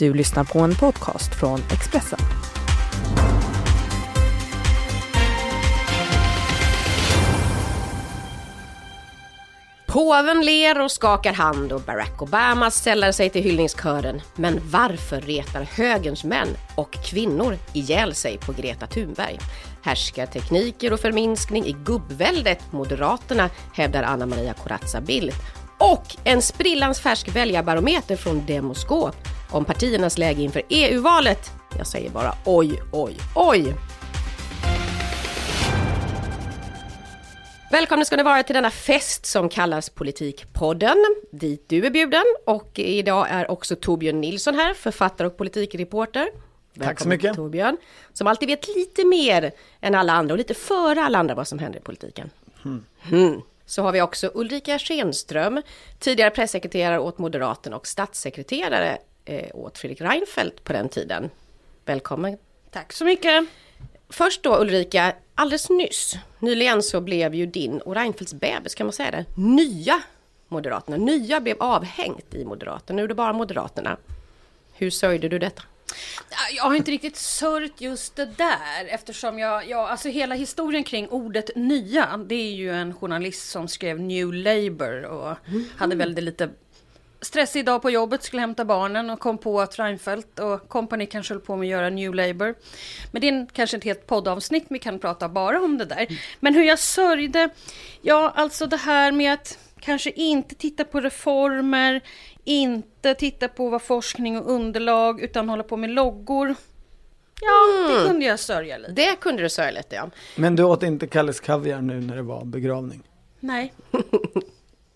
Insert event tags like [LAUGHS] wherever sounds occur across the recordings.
Du lyssnar på en podcast från Expressen. Påven ler och skakar hand och Barack Obama sällar sig till hyllningskören. Men varför retar högerns män och kvinnor ihjäl sig på Greta Thunberg? Härskartekniker och förminskning i gubbväldet Moderaterna, hävdar Anna Maria Corazza Bildt. Och en sprillans färsk väljarbarometer från Demoskop om partiernas läge inför EU-valet. Jag säger bara oj, oj, oj. Välkomna ska ni vara till denna fest som kallas Politikpodden, dit du är bjuden. Och idag är också Torbjörn Nilsson här, författare och politikreporter. Välkommen, Tack så mycket. Torbjörn, som alltid vet lite mer än alla andra och lite före alla andra vad som händer i politiken. Mm. Så har vi också Ulrika Schenström, tidigare pressekreterare åt Moderaterna och statssekreterare eh, åt Fredrik Reinfeldt på den tiden. Välkommen. Tack så mycket. Först då Ulrika, alldeles nyss, nyligen så blev ju din och Reinfeldts bebis, kan man säga det, nya Moderaterna. Nya blev avhängt i Moderaterna, nu är det bara Moderaterna. Hur sörjde du detta? Jag har inte riktigt sörjt just det där eftersom jag, ja, alltså hela historien kring ordet nya, det är ju en journalist som skrev New Labour och mm. hade väldigt lite stressig dag på jobbet, skulle hämta barnen och kom på att Reinfeldt och kompani kanske höll på med att göra New Labour. Men det är en, kanske ett helt poddavsnitt, vi kan prata bara om det där. Men hur jag sörjde, ja alltså det här med att kanske inte titta på reformer, inte titta på vad forskning och underlag, utan hålla på med loggor. Ja, mm. det kunde jag sörja lite. Det kunde du sörja lite, ja. Men du åt inte Kalles Kaviar nu när det var begravning? Nej. [LAUGHS]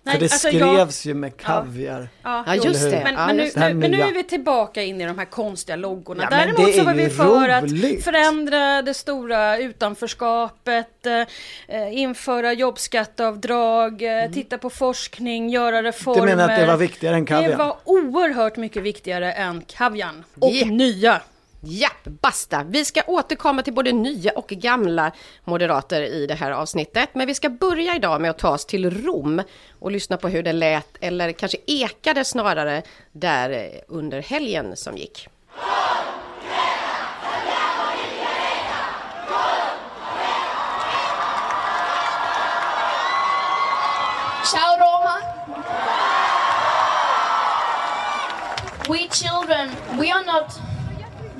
Nej, För det alltså skrevs jag... ju med kaviar. Ja, ja just det. Men, men, nu, nu, men, nu, är vi tillbaka in i de här konstiga loggorna. Ja, Däremot så var vi för roligt. att förändra det stora utanförskapet, eh, införa jobbskatteavdrag, eh, mm. titta på forskning, göra reformer. Du menar att det var viktigare än kaviar? Det var oerhört mycket viktigare än kavian. Och yeah. nya Japp, basta! Vi ska återkomma till både nya och gamla moderater i det här avsnittet. Men vi ska börja idag med att ta oss till Rom och lyssna på hur det lät, eller kanske ekade snarare, där under helgen som gick. Ciao Roma! We children, we are not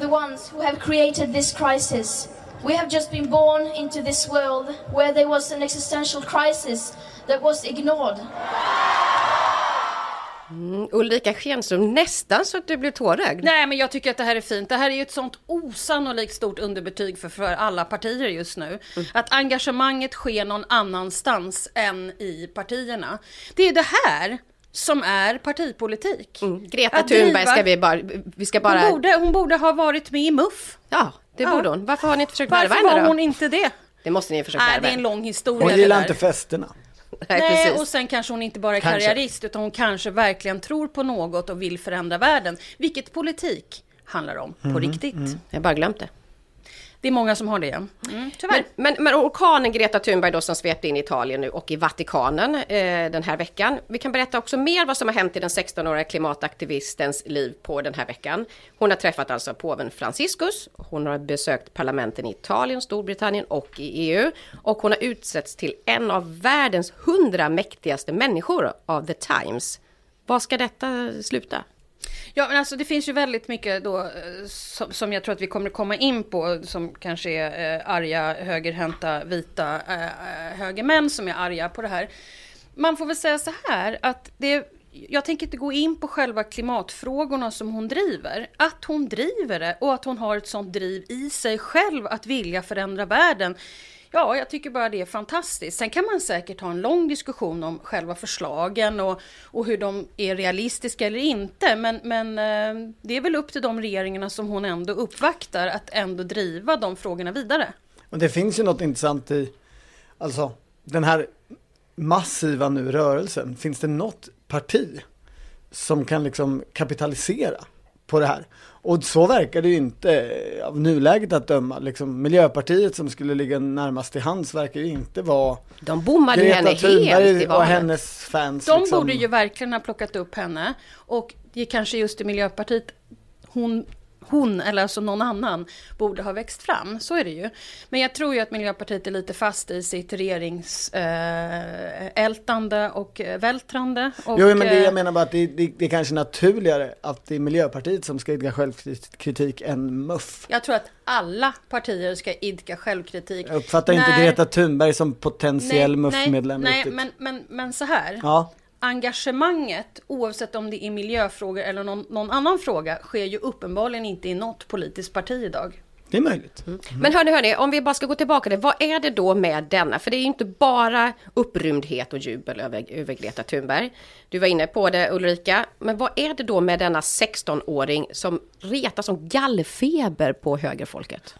the ones who have created this crisis. We have just been born into this world where there was an existential crisis that was ignored. Mm, Ulrika Schenström, nästan så att du blev tårögd. Nej, men jag tycker att det här är fint. Det här är ju ett sånt osannolikt stort underbetyg för, för alla partier just nu. Mm. Att engagemanget sker någon annanstans än i partierna. Det är det här som är partipolitik. Mm. Greta Thunberg ska vi bara... Vi ska bara... Hon, borde, hon borde ha varit med i MUF. Ja, det ja. borde hon. Varför har ni inte försökt värva henne då? Varför var hon inte det? Det måste ni ha försökt värva. Nej, det är en lång historia. Hon gillar inte festerna. [LAUGHS] Nej, Nej och sen kanske hon inte bara är kanske. karriärist utan hon kanske verkligen tror på något och vill förändra världen. Vilket politik handlar om på mm, riktigt. Mm. Jag har bara glömt det. Det är många som har det. Mm, tyvärr. Men, men, men orkanen Greta Thunberg då som svepte in i Italien nu och i Vatikanen eh, den här veckan. Vi kan berätta också mer vad som har hänt i den 16-åriga klimataktivistens liv på den här veckan. Hon har träffat alltså påven Franciscus. Hon har besökt parlamenten i Italien, Storbritannien och i EU. Och hon har utsetts till en av världens hundra mäktigaste människor av The Times. Vad ska detta sluta? Ja, men alltså det finns ju väldigt mycket då eh, som, som jag tror att vi kommer komma in på som kanske är eh, arga, högerhänta, vita eh, eh, högermän som är arga på det här. Man får väl säga så här att det jag tänker inte gå in på själva klimatfrågorna som hon driver. Att hon driver det och att hon har ett sånt driv i sig själv att vilja förändra världen Ja, jag tycker bara det är fantastiskt. Sen kan man säkert ha en lång diskussion om själva förslagen och, och hur de är realistiska eller inte. Men, men eh, det är väl upp till de regeringarna som hon ändå uppvaktar att ändå driva de frågorna vidare. Och det finns ju något intressant i, alltså den här massiva nu rörelsen. Finns det något parti som kan liksom kapitalisera på det här? Och så verkar det ju inte av nuläget att döma. Liksom, Miljöpartiet som skulle ligga närmast till hands verkar ju inte vara De bommade Greta henne Thunberg helt i valet. och hennes fans. De liksom. borde ju verkligen ha plockat upp henne. Och det är kanske just i Miljöpartiet hon hon, eller alltså någon annan, borde ha växt fram. Så är det ju. Men jag tror ju att Miljöpartiet är lite fast i sitt regeringsältande eh, och vältrande. Och, jo, men det, eh, jag menar bara att det, det, det är kanske naturligare att det är Miljöpartiet som ska idka självkritik än MUF. Jag tror att alla partier ska idka självkritik. Jag uppfattar inte När- Greta Thunberg som potentiell MUF-medlem nej, riktigt. men, men, men så här. Ja, Engagemanget, oavsett om det är miljöfrågor eller någon, någon annan fråga, sker ju uppenbarligen inte i något politiskt parti idag. det är möjligt. Men hörni, hörni, om vi bara ska gå tillbaka till vad är det då med denna? För det är ju inte bara upprymdhet och jubel över, över Greta Thunberg. Du var inne på det Ulrika, men vad är det då med denna 16-åring som retar som gallfeber på högerfolket?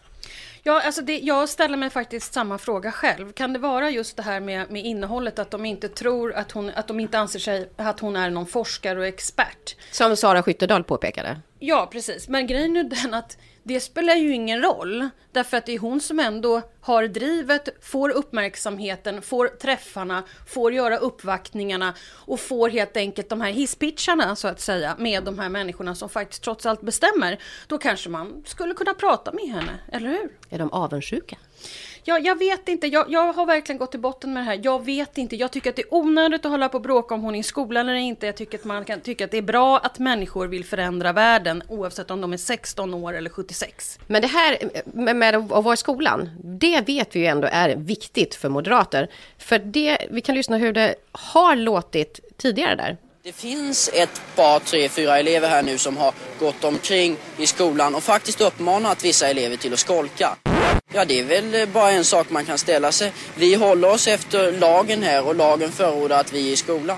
Ja, alltså det, jag ställer mig faktiskt samma fråga själv. Kan det vara just det här med, med innehållet, att de inte tror att hon, att de inte anser sig att hon är någon forskare och expert? Som Sara Skyttedal påpekade. Ja, precis. Men grejen är den att det spelar ju ingen roll. Därför att det är hon som ändå har drivet, får uppmärksamheten, får träffarna, får göra uppvaktningarna och får helt enkelt de här hisspitcharna så att säga med de här människorna som faktiskt trots allt bestämmer. Då kanske man skulle kunna prata med henne, eller hur? Är de avundsjuka? Ja, jag vet inte. Jag, jag har verkligen gått till botten med det här. Jag vet inte. Jag tycker att det är onödigt att hålla på och bråka om hon är i skolan eller inte. Jag tycker att man kan tycka att det är bra att människor vill förändra världen oavsett om de är 16 år eller 76. Men det här med, med att vara i skolan, det vet vi ju ändå är viktigt för moderater. För det, vi kan lyssna hur det har låtit tidigare där. Det finns ett par, tre, fyra elever här nu som har gått omkring i skolan och faktiskt uppmanat vissa elever till att skolka. Ja, det är väl eh, bara en sak man kan ställa sig. Vi håller oss efter lagen här och lagen förordar att vi är i skolan.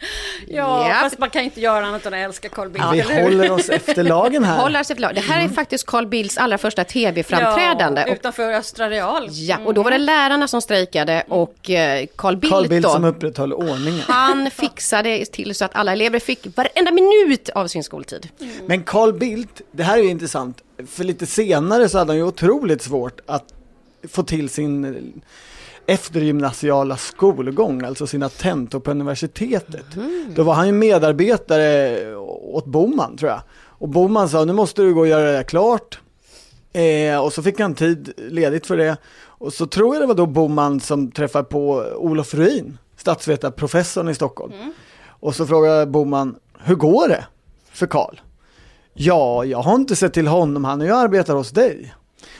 [LAUGHS] Ja, Japp. fast man kan inte göra annat än att älska Carl Bildt, Vi eller hur? håller oss efter lagen här. [LAUGHS] Håller sig för lag. Det här är faktiskt Carl Bildts allra första tv-framträdande. Ja, utanför Östra Real. ja, och då var det lärarna som strejkade och eh, Carl Bildt, Carl Bildt då, som upprätthöll ordningen. han [LAUGHS] fixade till så att alla elever fick varenda minut av sin skoltid. Men Carl Bildt, det här är ju intressant, för lite senare så hade han ju otroligt svårt att få till sin eftergymnasiala skolgång, alltså sina tentor på universitetet. Då var han ju medarbetare åt Boman tror jag. Och Boman sa, nu måste du gå och göra det där klart. Eh, och så fick han tid ledigt för det. Och så tror jag det var då Boman som träffade på Olof Ruin, statsvetarprofessorn i Stockholm. Och så frågade Boman, hur går det för Karl? Ja, jag har inte sett till honom, han är ju arbetar hos dig.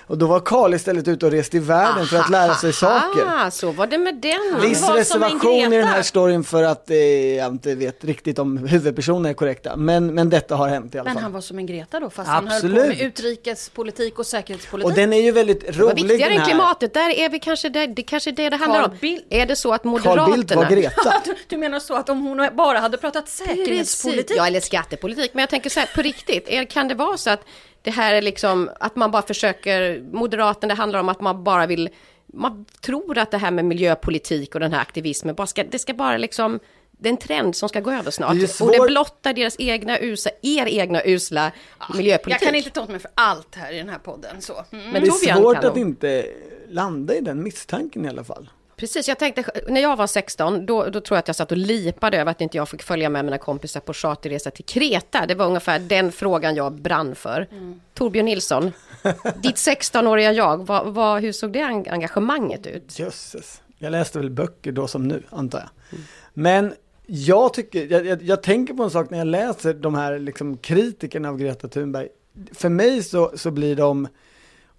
Och då var Karl istället ute och reste i världen för att lära sig saker. Ah, så var det med den. Viss reservation i den här storyn för att eh, jag inte vet riktigt om huvudpersonen är korrekta. Men, men detta har hänt i alla Men fall. han var som en Greta då, fast han höll Absolut. på med utrikespolitik och säkerhetspolitik. Och den är ju väldigt Det var rolig viktigare än klimatet, där är vi kanske där, det kanske är det det handlar Carl om. Är det så att Carl Moderaterna... Bildt var Greta. [LAUGHS] du, du menar så att om hon bara hade pratat säkerhetspolitik? Precis. Ja, eller skattepolitik. Men jag tänker så här, på riktigt, är, kan det vara så att det här är liksom, att man bara försöker, Moderaterna, det handlar om att man bara vill, man tror att det här med miljöpolitik och den här aktivismen, bara ska, det ska bara liksom, det är en trend som ska gå över snart. Det ju Och det svår- blottar deras egna usla, er egna usla miljöpolitik. Jag kan inte ta åt mig för allt här i den här podden. Så. Mm. Men Det är svårt att inte landa i den misstanken i alla fall. Precis, jag tänkte, när jag var 16, då, då tror jag att jag satt och lipade över att inte jag fick följa med mina kompisar på charterresa till Kreta. Det var ungefär den frågan jag brann för. Torbjörn Nilsson, [LAUGHS] ditt 16-åriga jag, vad, vad, hur såg det en- engagemanget ut? Jösses. Jag läste väl böcker då som nu, antar jag. Men jag tycker, jag, jag, jag tänker på en sak när jag läser de här liksom kritikerna av Greta Thunberg. För mig så, så blir de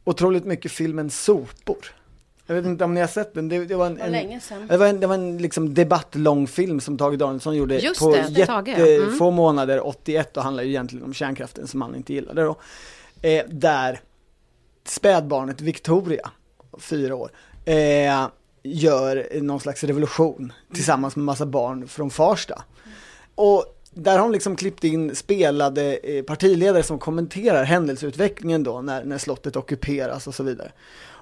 otroligt mycket filmen Sopor. Jag vet inte om ni har sett den. Det, det var en, var en, länge sedan. Det var en, det var en liksom debattlång film som Tage Danielsson gjorde Just på det, det. Mm. jättefå månader, 81 och handlar ju egentligen om kärnkraften som han inte gillade då. Eh, där spädbarnet Victoria, fyra år, eh, gör någon slags revolution tillsammans med massa barn från Farsta. Och där har hon liksom klippt in spelade eh, partiledare som kommenterar händelseutvecklingen då när, när slottet ockuperas och så vidare.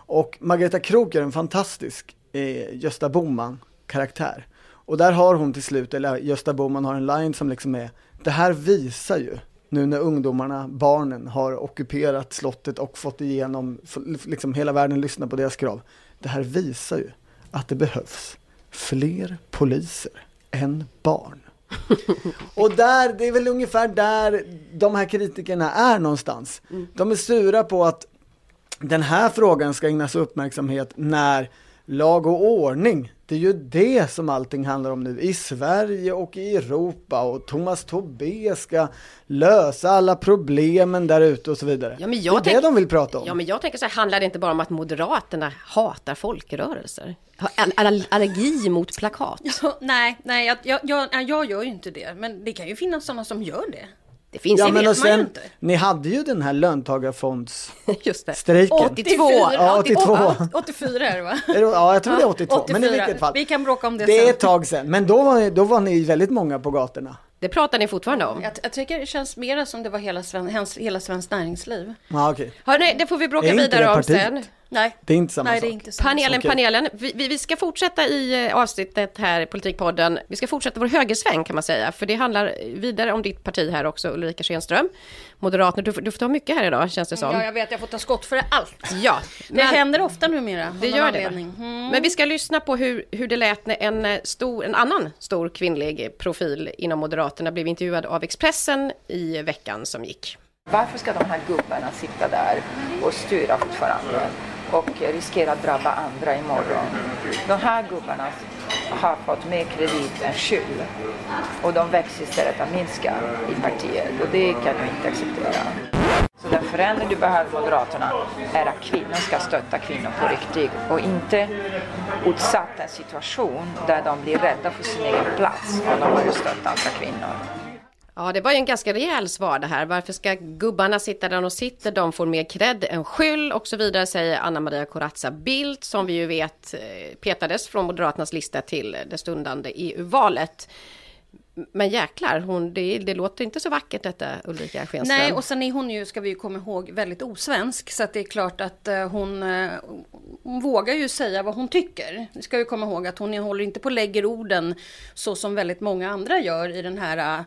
Och Margareta Krook är en fantastisk eh, Gösta Bohman karaktär. Och där har hon till slut, eller Gösta Bohman har en line som liksom är, det här visar ju nu när ungdomarna, barnen har ockuperat slottet och fått igenom, liksom hela världen lyssnar på deras krav. Det här visar ju att det behövs fler poliser än barn. [LAUGHS] Och där, det är väl ungefär där de här kritikerna är någonstans. De är sura på att den här frågan ska ägnas uppmärksamhet när lag och ordning, det är ju det som allting handlar om nu i Sverige och i Europa och Thomas Tobé ska lösa alla problemen där ute och så vidare. Ja, men det jag är det tänk- de vill prata om. Ja, men jag tänker så här, handlar det inte bara om att Moderaterna hatar folkrörelser? Har allergi mot plakat? [LAUGHS] Så, nej, nej jag, jag, jag, nej, jag gör ju inte det. Men det kan ju finnas sådana som gör det. Det finns Ja ju men och sen, inte. ni hade ju den här löntagarfondsstrejken. [LAUGHS] just det. 84, Ja, 82. 84 är det va? [LAUGHS] Är det- Ja, jag tror det är 82, men i 84. vilket fall. Vi kan bråka om det, Det är sen. ett tag sedan, men då var, då var ni väldigt många på gatorna. Det pratar ni fortfarande om. Jag, jag tycker det känns mer som det var hela, sven, hela Svenskt Näringsliv. Ja, okej. Hörrni, det får vi bråka Är vidare det om sen. Nej, Det är inte samma nej sak. det inte samma Panelen, Okej. panelen. Vi, vi ska fortsätta i eh, avsnittet här, Politikpodden. Vi ska fortsätta vår högersväng kan man säga, för det handlar vidare om ditt parti här också, Ulrika Schenström. Moderaterna, du, får- du får ta mycket här idag känns det som. Ja, jag vet, jag får ta skott för allt. Ja, Det men, händer ofta numera. det gör det. Mm. Men vi ska lyssna på hur, hur det lät när en, eh, stor, en annan stor kvinnlig profil inom Moderaterna blev intervjuad av Expressen i veckan som gick. Varför ska de här gubbarna sitta där och styra fortfarande och riskerar att drabba andra imorgon? De här gubbarna har fått mer kredit än skuld och de växer istället att minska i partiet och det kan jag inte acceptera. Så den förändring du behöver Moderaterna är att kvinnor ska stötta kvinnor på riktigt och inte utsatta en situation där de blir rädda för sin egen plats om de börjar stötta andra kvinnor. Ja, det var ju en ganska rejäl svar det här. Varför ska gubbarna sitta där de sitter? De får mer cred än skyll och så vidare, säger Anna Maria Corazza Bildt, som vi ju vet eh, petades från Moderaternas lista till det stundande EU-valet. Men jäklar, hon, det, det låter inte så vackert detta, Ulrika Schenström. Nej, och sen är hon ju, ska vi ju komma ihåg, väldigt osvensk. Så att det är klart att eh, hon, eh, hon vågar ju säga vad hon tycker. Vi ska ju komma ihåg att hon håller inte på och lägger orden så som väldigt många andra gör i den här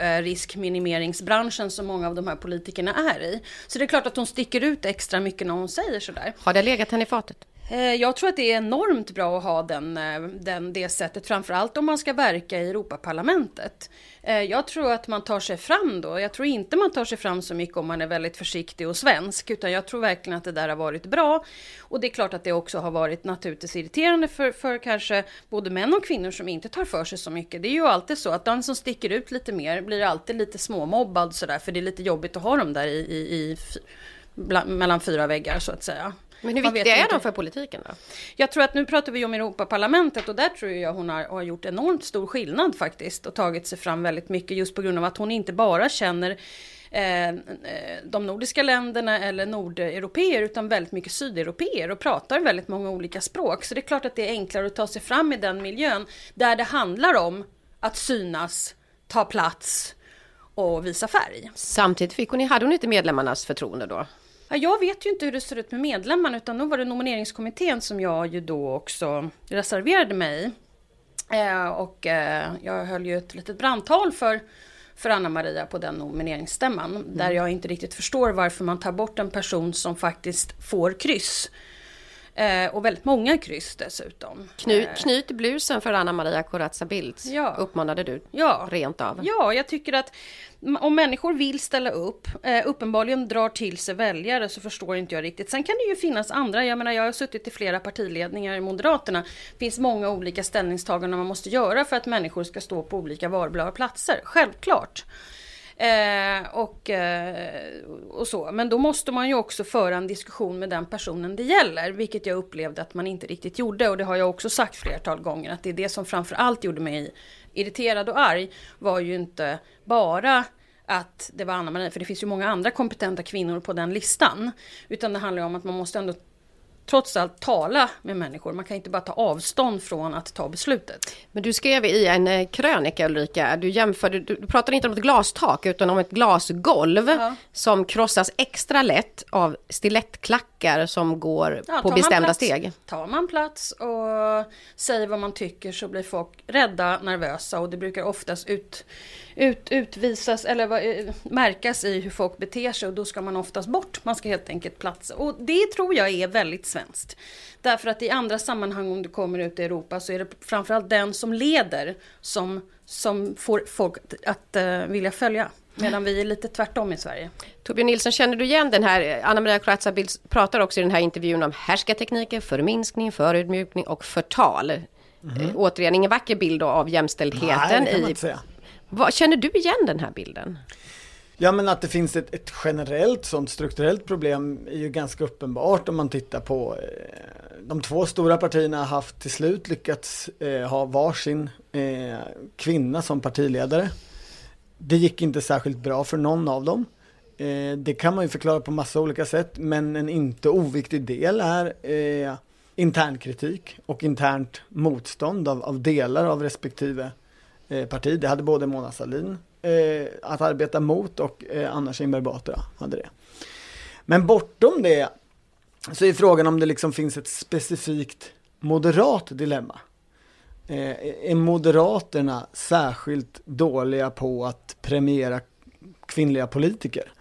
eh, riskminimeringsbranschen som många av de här politikerna är i. Så det är klart att hon sticker ut extra mycket när hon säger sådär. Har det legat henne i fatet? Eh, jag tror att det är enormt bra att ha den, eh, den, det sättet, framförallt om man ska verka i Europaparlamentet. Eh, jag tror att man tar sig fram då. Jag tror inte man tar sig fram så mycket om man är väldigt försiktig och svensk, utan jag tror verkligen att det där har varit bra. Och det är klart att det också har varit naturligtvis irriterande för, för kanske både män och kvinnor som inte tar för sig så mycket. Det är ju alltid så att den som sticker ut lite mer blir alltid lite småmobbad sådär, för det är lite jobbigt att ha dem där i, i, i bland, mellan fyra väggar så att säga. Men hur viktiga är de för politiken då? Jag tror att nu pratar vi om Europaparlamentet och där tror jag hon har, har gjort enormt stor skillnad faktiskt och tagit sig fram väldigt mycket just på grund av att hon inte bara känner eh, eh, de nordiska länderna eller nordeuropeer utan väldigt mycket sydeuropeer och pratar väldigt många olika språk. Så det är klart att det är enklare att ta sig fram i den miljön där det handlar om att synas, ta plats och visa färg. Samtidigt fick hon, hade hon inte medlemmarnas förtroende då? Ja, jag vet ju inte hur det ser ut med medlemmarna utan då var det nomineringskommittén som jag ju då också reserverade mig i. Eh, och eh, jag höll ju ett litet brandtal för, för Anna Maria på den nomineringsstämman. Där jag inte riktigt förstår varför man tar bort en person som faktiskt får kryss. Eh, och väldigt många kryss dessutom. Knyt, knyt blusen för Anna Maria Corazza Bildt, Ja. uppmanade du Ja. rent av. Ja, jag tycker att om människor vill ställa upp, eh, uppenbarligen drar till sig väljare så förstår inte jag riktigt. Sen kan det ju finnas andra, jag menar jag har suttit i flera partiledningar i Moderaterna. Det finns många olika ställningstaganden man måste göra för att människor ska stå på olika valbara platser, självklart. Eh, och, eh, och så. Men då måste man ju också föra en diskussion med den personen det gäller, vilket jag upplevde att man inte riktigt gjorde. Och det har jag också sagt flertal gånger, att det är det som framförallt gjorde mig irriterad och arg, var ju inte bara att det var Anna Maria, för det finns ju många andra kompetenta kvinnor på den listan. Utan det handlar ju om att man måste ändå trots allt tala med människor. Man kan inte bara ta avstånd från att ta beslutet. Men du skrev i en eh, krönika Ulrika, du jämförde, du, pratade inte om ett glastak utan om ett glasgolv Ja. som krossas extra lätt av stilettklackar som går Ja, på bestämda plats- steg. Tar man plats och säger vad man tycker så blir folk rädda, nervösa och det brukar oftast ut, ut, utvisas eller eh, märkas i hur folk beter sig och då ska man oftast bort. Man ska helt enkelt platsa. Och det tror jag är väldigt svenskt. Därför att i andra sammanhang om du kommer ut i Europa så är det framförallt den som leder som, som får folk att uh, vilja följa. Medan vi är lite tvärtom i Sverige. Torbjörn Nilsson, känner du igen den här, Anna Maria Bildt pratar också i den här intervjun om härskartekniker, förminskning, förödmjukning och förtal. Mm. återigen, ingen vacker bild av jämställdheten. Nej, det vad, känner du igen den här bilden? Ja men att det finns ett, ett, generellt sånt strukturellt problem är ju ganska uppenbart om man tittar på eh, de två stora partierna har haft till slut lyckats eh, ha varsin eh, kvinna som partiledare. Det gick inte särskilt bra för någon av dem. Eh, det kan man ju förklara på massa olika sätt men en inte oviktig del är eh, internkritik och internt motstånd av, av delar av respektive Eh, parti. Det hade både Mona Sahlin eh, att arbeta mot och eh, Anna Kinberg Batra hade det. Men bortom det så är frågan om det liksom finns ett specifikt moderat dilemma. Eh, är Moderaterna särskilt dåliga på att premiera kvinnliga politiker?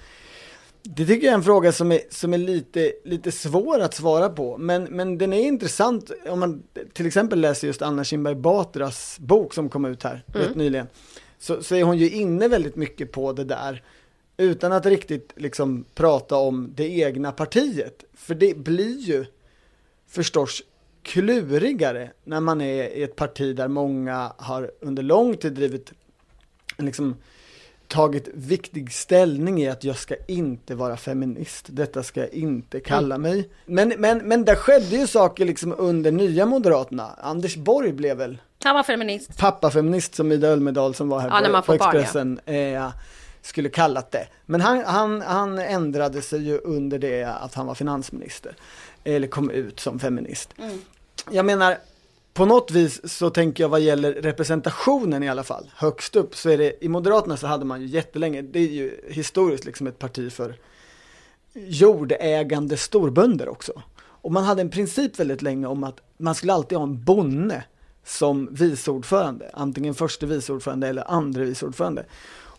Det tycker jag är en fråga som är, som är lite, lite svår att svara på. Men, men den är intressant om man till exempel läser just Anna Kinberg Batras bok som kom ut här mm. rätt nyligen. Så, så är hon ju inne väldigt mycket på det där. Utan att riktigt liksom prata om det egna partiet. För det blir ju förstås klurigare när man är i ett parti där många har under lång tid drivit liksom tagit viktig ställning i att jag ska inte vara feminist. Detta ska jag inte kalla mm. mig. Men, men, men där skedde ju saker liksom under nya Moderaterna. Anders Borg blev väl han var feminist. Pappafeminist som Ida Ölmedal som var här ja, på, på Expressen barn, ja. eh, skulle kallat det. Men han, han, han ändrade sig ju under det att han var finansminister. Eller kom ut som feminist. Mm. Jag menar, på något vis så tänker jag vad gäller representationen i alla fall, högst upp så är det, i Moderaterna så hade man ju jättelänge, det är ju historiskt liksom ett parti för jordägande storbönder också. Och man hade en princip väldigt länge om att man skulle alltid ha en bonde som vice ordförande, antingen förste vice ordförande eller andre vice ordförande.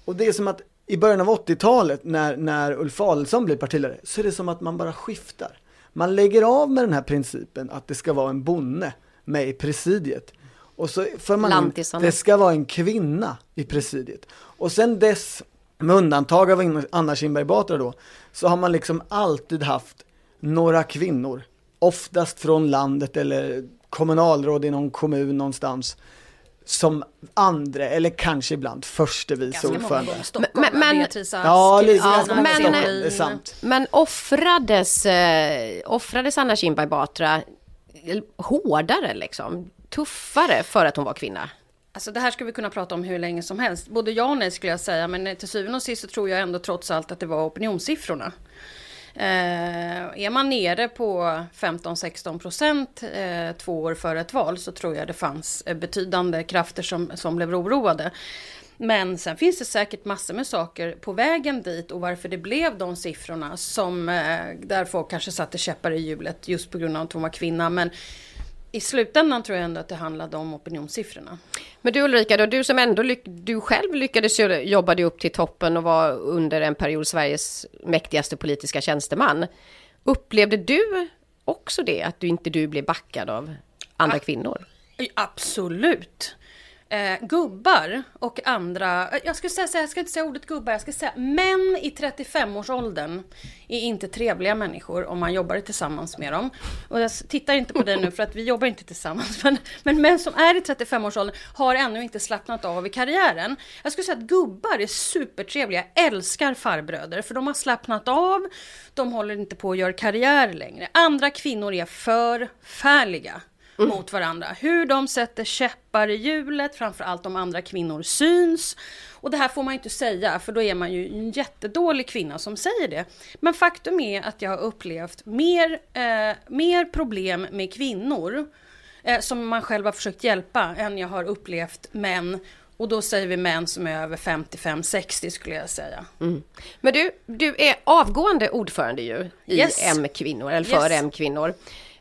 Och det är som att i början av 80-talet när, när Ulf Adelsohn blir partiledare så är det som att man bara skiftar. Man lägger av med den här principen att det ska vara en bonde med i presidiet. Och så för man in, det ska vara en kvinna i presidiet. Och sen dess, med undantag av Anna Kinberg Batra då, så har man liksom alltid haft några kvinnor, oftast från landet eller kommunalråd i någon kommun någonstans, som andra eller kanske ibland förste vice ordförande. Men, men, ja, lite, ja, men. Men offrades, eh, offrades Anna Kinberg Batra hårdare liksom? Tuffare för att hon var kvinna? Alltså det här skulle vi kunna prata om hur länge som helst. Både ja och nej skulle jag säga. Men till syvende och sist så tror jag ändå trots allt att det var opinionssiffrorna. Eh, är man nere på 15-16 procent eh, två år före ett val så tror jag det fanns eh, betydande krafter som, som blev oroade. Men sen finns det säkert massor med saker på vägen dit och varför det blev de siffrorna som eh, där folk kanske satte käppar i hjulet just på grund av att hon var kvinna. Men i slutändan tror jag ändå att det handlade om opinionssiffrorna. Men du Ulrika, då, du som ändå du själv lyckades jobba dig upp till toppen och var under en period Sveriges mäktigaste politiska tjänsteman. Upplevde du också det, att du inte du blev backad av andra A kvinnor? Absolut eh, gubbar och andra, eh, jag ska, säga, jag ska inte säga ordet gubbar, jag ska säga män i 35-årsåldern är inte trevliga människor om man jobbar tillsammans med dem. Och jag tittar inte på dig nu för att vi jobbar inte tillsammans, [LAUGHS] men, men män som är i 35-årsåldern har ännu inte slappnat av i karriären. Jag skulle säga att gubbar är supertrevliga, älskar farbröder, för de har slappnat av, de håller inte på att göra karriär längre. Andra kvinnor är förfärliga mm. mot varandra. Hur de sätter käppar i hjulet, framförallt om andra kvinnor syns. Och det här får man inte säga, för då är man ju en jättedålig kvinna som säger det. Men faktum är att jag har upplevt mer, eh, mer problem med kvinnor eh, som man själv har försökt hjälpa än jag har upplevt män och då säger vi män som är över 55-60 skulle jag säga. Mm. Men du, du är avgående ordförande ju i yes. M-kvinnor, eller för yes. M-kvinnor.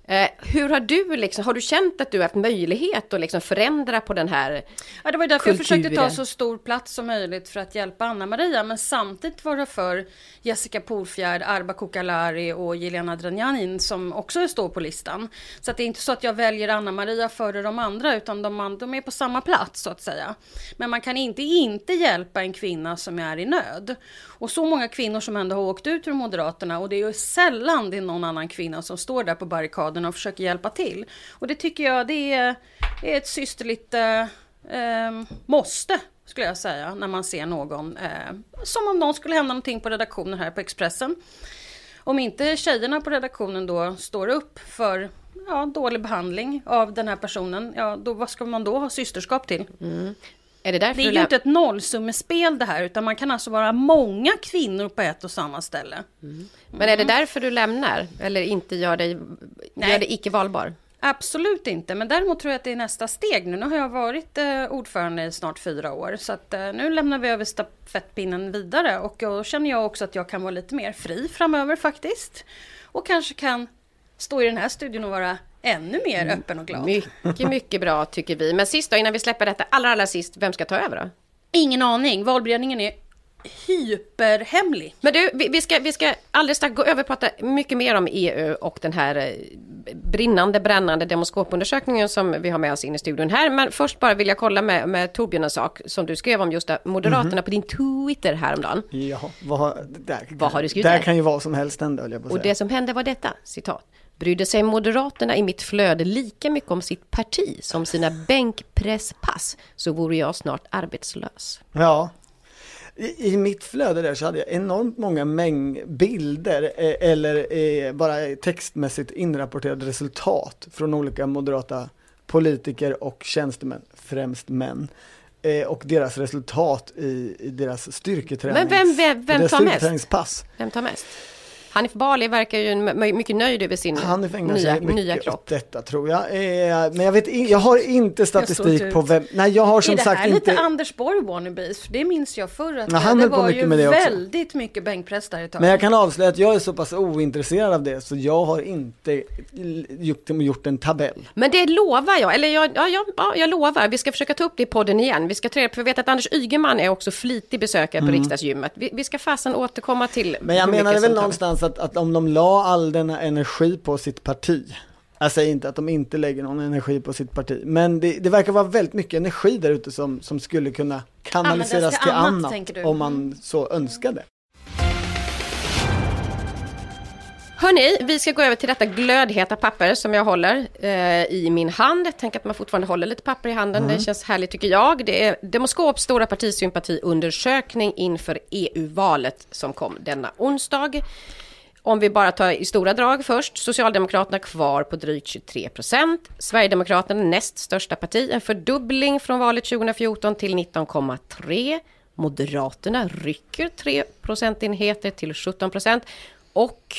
Eh, hur har du liksom, har du känt att du har haft möjlighet att liksom förändra på den här Ja, det var därför jag försökte ta kulturen? så stor plats som möjligt för att hjälpa Anna-Maria. Men samtidigt var det för Jessica Porfjärd, Arba Kokalari och Jelena Dranjanin som också står på listan. Så att det är inte så att jag väljer Anna-Maria före de andra utan de, de är på samma plats så att säga. Men man kan inte inte hjälpa en kvinna som är i nöd. Och så många kvinnor som ändå har åkt ut ur Moderaterna och det är ju sällan det är någon annan kvinna som står där på barrikaderna och försöker hjälpa till. Och det tycker jag det är, det är ett systerligt eh, måste skulle jag säga när man ser någon eh, som om någon skulle hända någonting på redaktionen här på Expressen. Om inte tjejerna på redaktionen då står upp för ja, dålig behandling av den här personen, ja då vad ska man då ha systerskap till? Mm. Är det Det är ju inte ett nollsummespel det här utan man kan alltså vara många kvinnor på ett och samma ställe. Men är det därför du lämnar? Eller inte gör dig, Nej. gör dig icke valbar? Absolut inte, men däremot tror jag att det är nästa steg nu. Nu har jag varit eh, ordförande i snart fyra år, så att eh, nu lämnar vi över stafettpinnen vidare och då känner jag också att jag kan vara lite mer fri framöver faktiskt. Och kanske kan stå i den här studion och vara ännu mer öppen och glad. Mycket, mycket bra tycker vi. Men sist då, innan vi släpper detta, allra, allra sist, vem ska ta över då? Ingen aning, valberedningen är hyperhemlig. Men du, vi, vi, ska, vi ska alldeles strax gå över och prata mycket mer om EU och den här eh, brinnande, brännande demoskopundersökningen som vi har med oss in i studion här. Men först bara vill jag kolla med, med Torbjörn en sak som du skrev om just det, Moderaterna på din Twitter häromdagen. Jaha, vad har, där, Vad har du skrivit Där där? kan ju vad som helst hända jag på Och säga. det som hände var detta, citat. Brydde sig Moderaterna i mitt flöde lika mycket om sitt parti som sina bänkpresspass så vore jag snart arbetslös. Ja. I, I mitt flöde där så hade jag enormt många mängd bilder eh, eller eh, bara textmässigt inrapporterade resultat från olika moderata politiker och tjänstemän, främst män. Eh, och deras resultat i, i deras styrketränings... Men vem- vem- vem tar mest? styrketräningspass. Vem tar mest? Hanif Bali verkar ju mycket nöjd över sin Han ägnar nya, sig mycket nya åt kropp. detta tror jag. Eh, men jag vet in, jag har inte statistik på vem, nej jag har som är det sagt här inte... lite Anders Borg wannabes? För det minns jag förr att Ja, han det på var mycket ju med det också. väldigt mycket bänkpress där ett tag. Men jag kan avslöja att jag är så pass ointresserad av det så jag har inte gjort, gjort en tabell. Men det lovar jag, eller jag, ja, ja, ja, jag lovar. Vi ska försöka ta upp det i podden igen. Vi ska ta för jag vet att Anders Ygeman är också flitig besökare på riksdagsgymmet. Vi, vi ska fasen återkomma till Mm. Men jag menade väl någonstans att, att om de la all denna energi på sitt parti jag säger inte att de inte lägger någon energi på sitt parti, men det, det verkar vara väldigt mycket energi där ute som, som skulle kunna kanaliseras Användas till annat, annat, om man Mm. så önskade. Hörni, vi ska gå över till detta glödheta papper som jag håller eh, i min hand. Tänk att man fortfarande håller lite papper i handen. Det känns härligt tycker jag. Det är Demoskops stora partisympatiundersökning inför EU-valet som kom denna onsdag. Om vi bara tar i stora drag först. Socialdemokraterna kvar på drygt 23 procent. Sverigedemokraterna näst största parti. En fördubbling från valet 2014 till 19,3. Moderaterna rycker 3 procentenheter till 17 procent. Och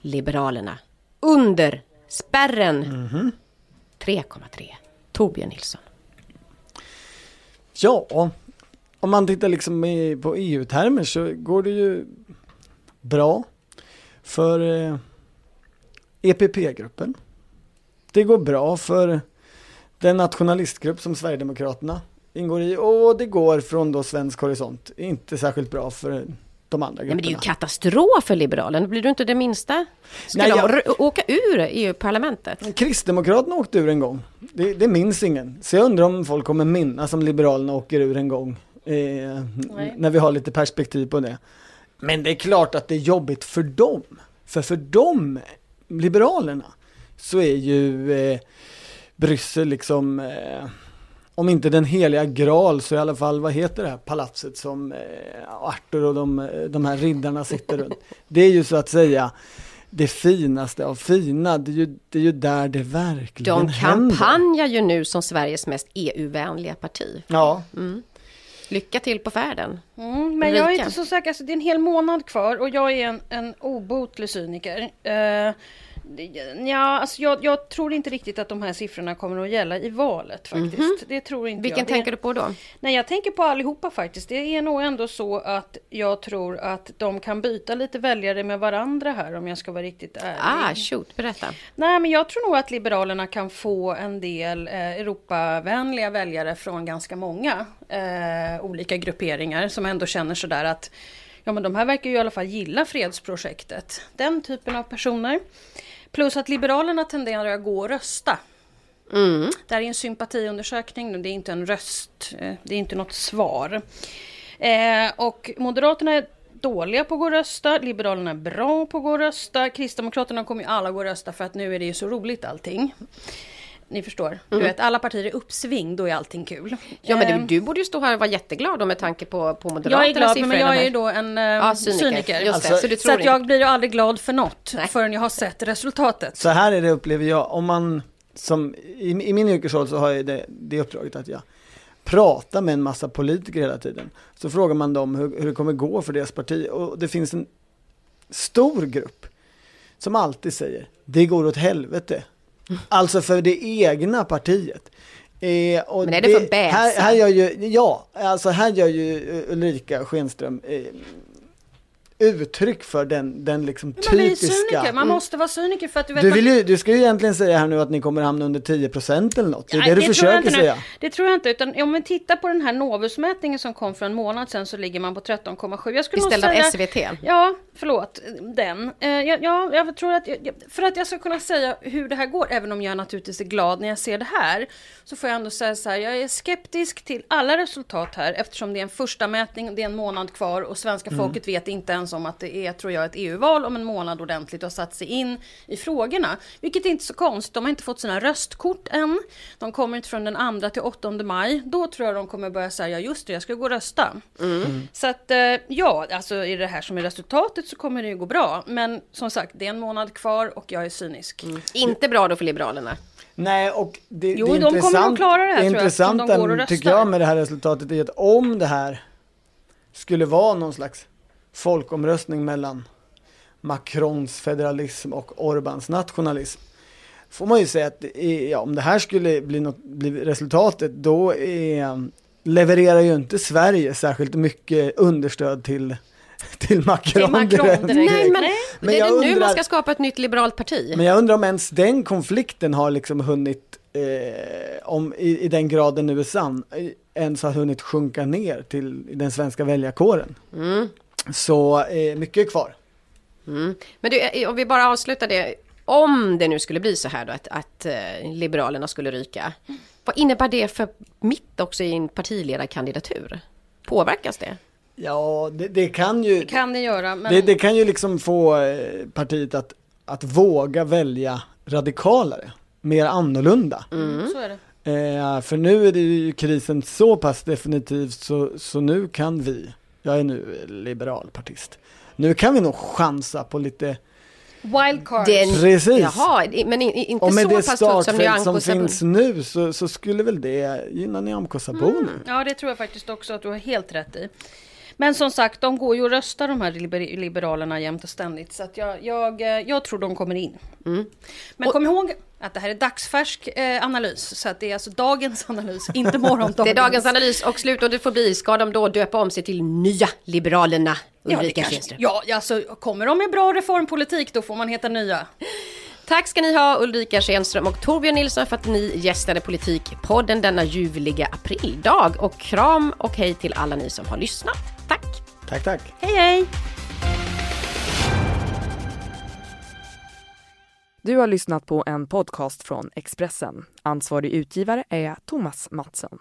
Liberalerna under spärren 3,3. Torbjörn Nilsson. Ja, om man tittar liksom på EU-termer så går det ju bra för eh, EPP-gruppen. Det går bra för den nationalistgrupp som Sverigedemokraterna ingår i och det går från då svensk horisont inte särskilt bra för de andra Nej, men det är ju grupperna. katastrof för Liberalerna. Blir du inte det minsta? Ska Nej, de jag- åka ur EU-parlamentet? Kristdemokraterna åkte ur en gång. Det, det minns ingen. Så jag undrar om folk kommer minnas om Liberalerna åker ur en gång. Eh, när vi har lite perspektiv på det. Men det är klart att det är jobbigt för dem. För för dem, Liberalerna, så är ju eh, Bryssel liksom, eh, om inte den heliga graal så i alla fall, vad heter det här palatset som eh, Arthur och de, eh, de här riddarna sitter runt. Det är ju så att säga det finaste av fina, det är ju, det är ju där det verkligen De händer. kampanjar ju nu som Sveriges mest EU-vänliga parti. Ja, Lycka till på färden. Mm, men jag är Ulrika? inte så säker, alltså, det är en hel månad kvar och jag är en, en obotlig cyniker. Eh, Ja, alltså jag, jag, tror inte riktigt att de här siffrorna kommer att gälla i valet faktiskt. Mm -hmm. Det tror inte Vilken jag. tänker du på då? Nej, jag tänker på allihopa faktiskt. Det är nog ändå så att jag tror att de kan byta lite väljare med varandra här om jag ska vara riktigt ärlig. Ah, shoot, berätta. Nej, men jag tror nog att Liberalerna kan få en del eh, Europavänliga väljare från ganska många eh, olika grupperingar som ändå känner sådär att ja men de här verkar ju i alla fall gilla fredsprojektet. Den typen av personer. Plus att Liberalerna tenderar att gå och rösta. Mm. Det här är en sympatiundersökning, det är inte en röst, eh, det är inte något svar. Eh, och Moderaterna är dåliga på att gå och rösta, Liberalerna är bra på att gå och rösta, Kristdemokraterna kommer ju alla gå och rösta för att nu är det ju så roligt allting. Ni förstår. Mm. Du vet, alla partier är uppsving, då är allting kul. Ja, men du, ehm. du borde ju stå här och vara jätteglad då med tanke på, på Moderaternas Jag är glad, men jag är ju då en ja, cyniker. cyniker. Just alltså, så, så att jag blir ju aldrig glad för något Nej. förrän jag har sett resultatet. Så här är det upplever jag, om man som i, i min yrkesroll så har jag det, det uppdraget att jag pratar med en massa politiker hela tiden. Så frågar man dem hur, hur det kommer gå för deras parti och det finns en stor grupp som alltid säger det går åt helvete. Alltså för det egna partiet. Eh, Men är det, det för bäsa? Här, här gör ju, ja, alltså här gör ju Ulrika Schenström eh, uttryck för den, den liksom typiska... Man är cyniker, man måste vara cyniker för att du vet... Du, vill ju, du ska ju egentligen säga här nu att ni kommer hamna under 10% eller något. Det är Nej, det du det försöker säga. Det tror jag inte, utan om vi tittar på den här Novusmätningen som kom för en månad sedan så ligger man på 13,7. Beställd av SVT? Ja, förlåt, den. Eh, ja, ja, jag tror att, för att jag ska kunna säga hur det här går, även om jag naturligtvis är glad när jag ser det här, så får jag ändå säga så här, jag är skeptisk till alla resultat här eftersom det är en första mätning, det är en månad kvar och svenska mm. folket vet inte ens om att det är, tror jag, ett EU-val om en månad ordentligt och har satt sig in i frågorna. Vilket är inte så konstigt, de har inte fått sina röstkort än. De kommer inte från den 2 till 8 maj. Då tror jag de kommer börja säga, ja just det, jag ska gå och rösta. Mm. Så att eh, ja, alltså är det här som är resultatet så kommer det ju gå bra. Men som sagt, det är en månad kvar och jag är cynisk. Mm. Inte bra då för Liberalerna. Nej, och det, jo, det är de kommer att klara det här, det intressanta, de tycker jag med det här resultatet är att om det här skulle vara någon slags folkomröstning mellan Macrons federalism och Orbans nationalism. Får man ju säga att ja, om det här skulle bli, något, bli resultatet då är, levererar ju inte Sverige särskilt mycket understöd till till Macron, till Macron direkt. Nej, men, men är det undrar, nu man ska skapa ett nytt liberalt parti? Men jag undrar om ens den konflikten har liksom hunnit, eh, om, i, i, den graden nu är sann, ens har hunnit sjunka ner till den svenska väljarkåren. Mm. Så eh, mycket kvar. Mm. Men du, eh, om vi bara avslutar det. Om det nu skulle bli så här då att, att uh, Liberalerna skulle ryka. Vad innebär det för mitt också i en partiledarkandidatur? Påverkas det? Ja, det, det kan ju... Det kan det göra. Men... Det, det, kan ju liksom få eh, partiet att, att våga välja radikalare. Mer annorlunda. Mm. Så är det. Eh, för nu är det ju krisen så pass definitivt så, så nu kan vi jag är nu liberalpartist. Nu kan vi nog chansa på lite Wildcard. Precis. Jaha, men inte och med så det pass stort som Nyamko som finns nu så, så, skulle väl det gynna Nyamko Sabuni. Mm. Ja, det tror jag faktiskt också att du har helt rätt i. Men som sagt, de går ju och röstar de här liberalerna jämt och ständigt. Så att jag, jag, eh, jag tror de kommer in. Mm. Men och, kom ihåg att det här är dagsfärsk eh, analys. Så att det är alltså dagens [LAUGHS] analys, inte morgondagens. det är dagens analys och slutordet får bli, ska de då döpa om sig till Nya Liberalerna? Ulrika ja, kanske, ja, alltså kommer de med bra reformpolitik då får man heta Nya. Tack ska ni ha Ulrika Schenström och Torbjörn Nilsson för att ni gästade Politikpodden denna ljuvliga aprildag. Och kram och hej till alla ni som har lyssnat. Tack! Tack, tack! Hej, hej! Du har lyssnat på en podcast från Expressen. Ansvarig utgivare är Thomas Mattsson.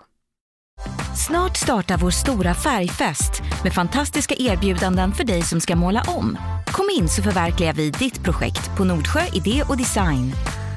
Snart startar vår stora färgfest med fantastiska erbjudanden för dig som ska måla om. Kom in så förverkligar vi ditt projekt på Nordsjö Idé och Design.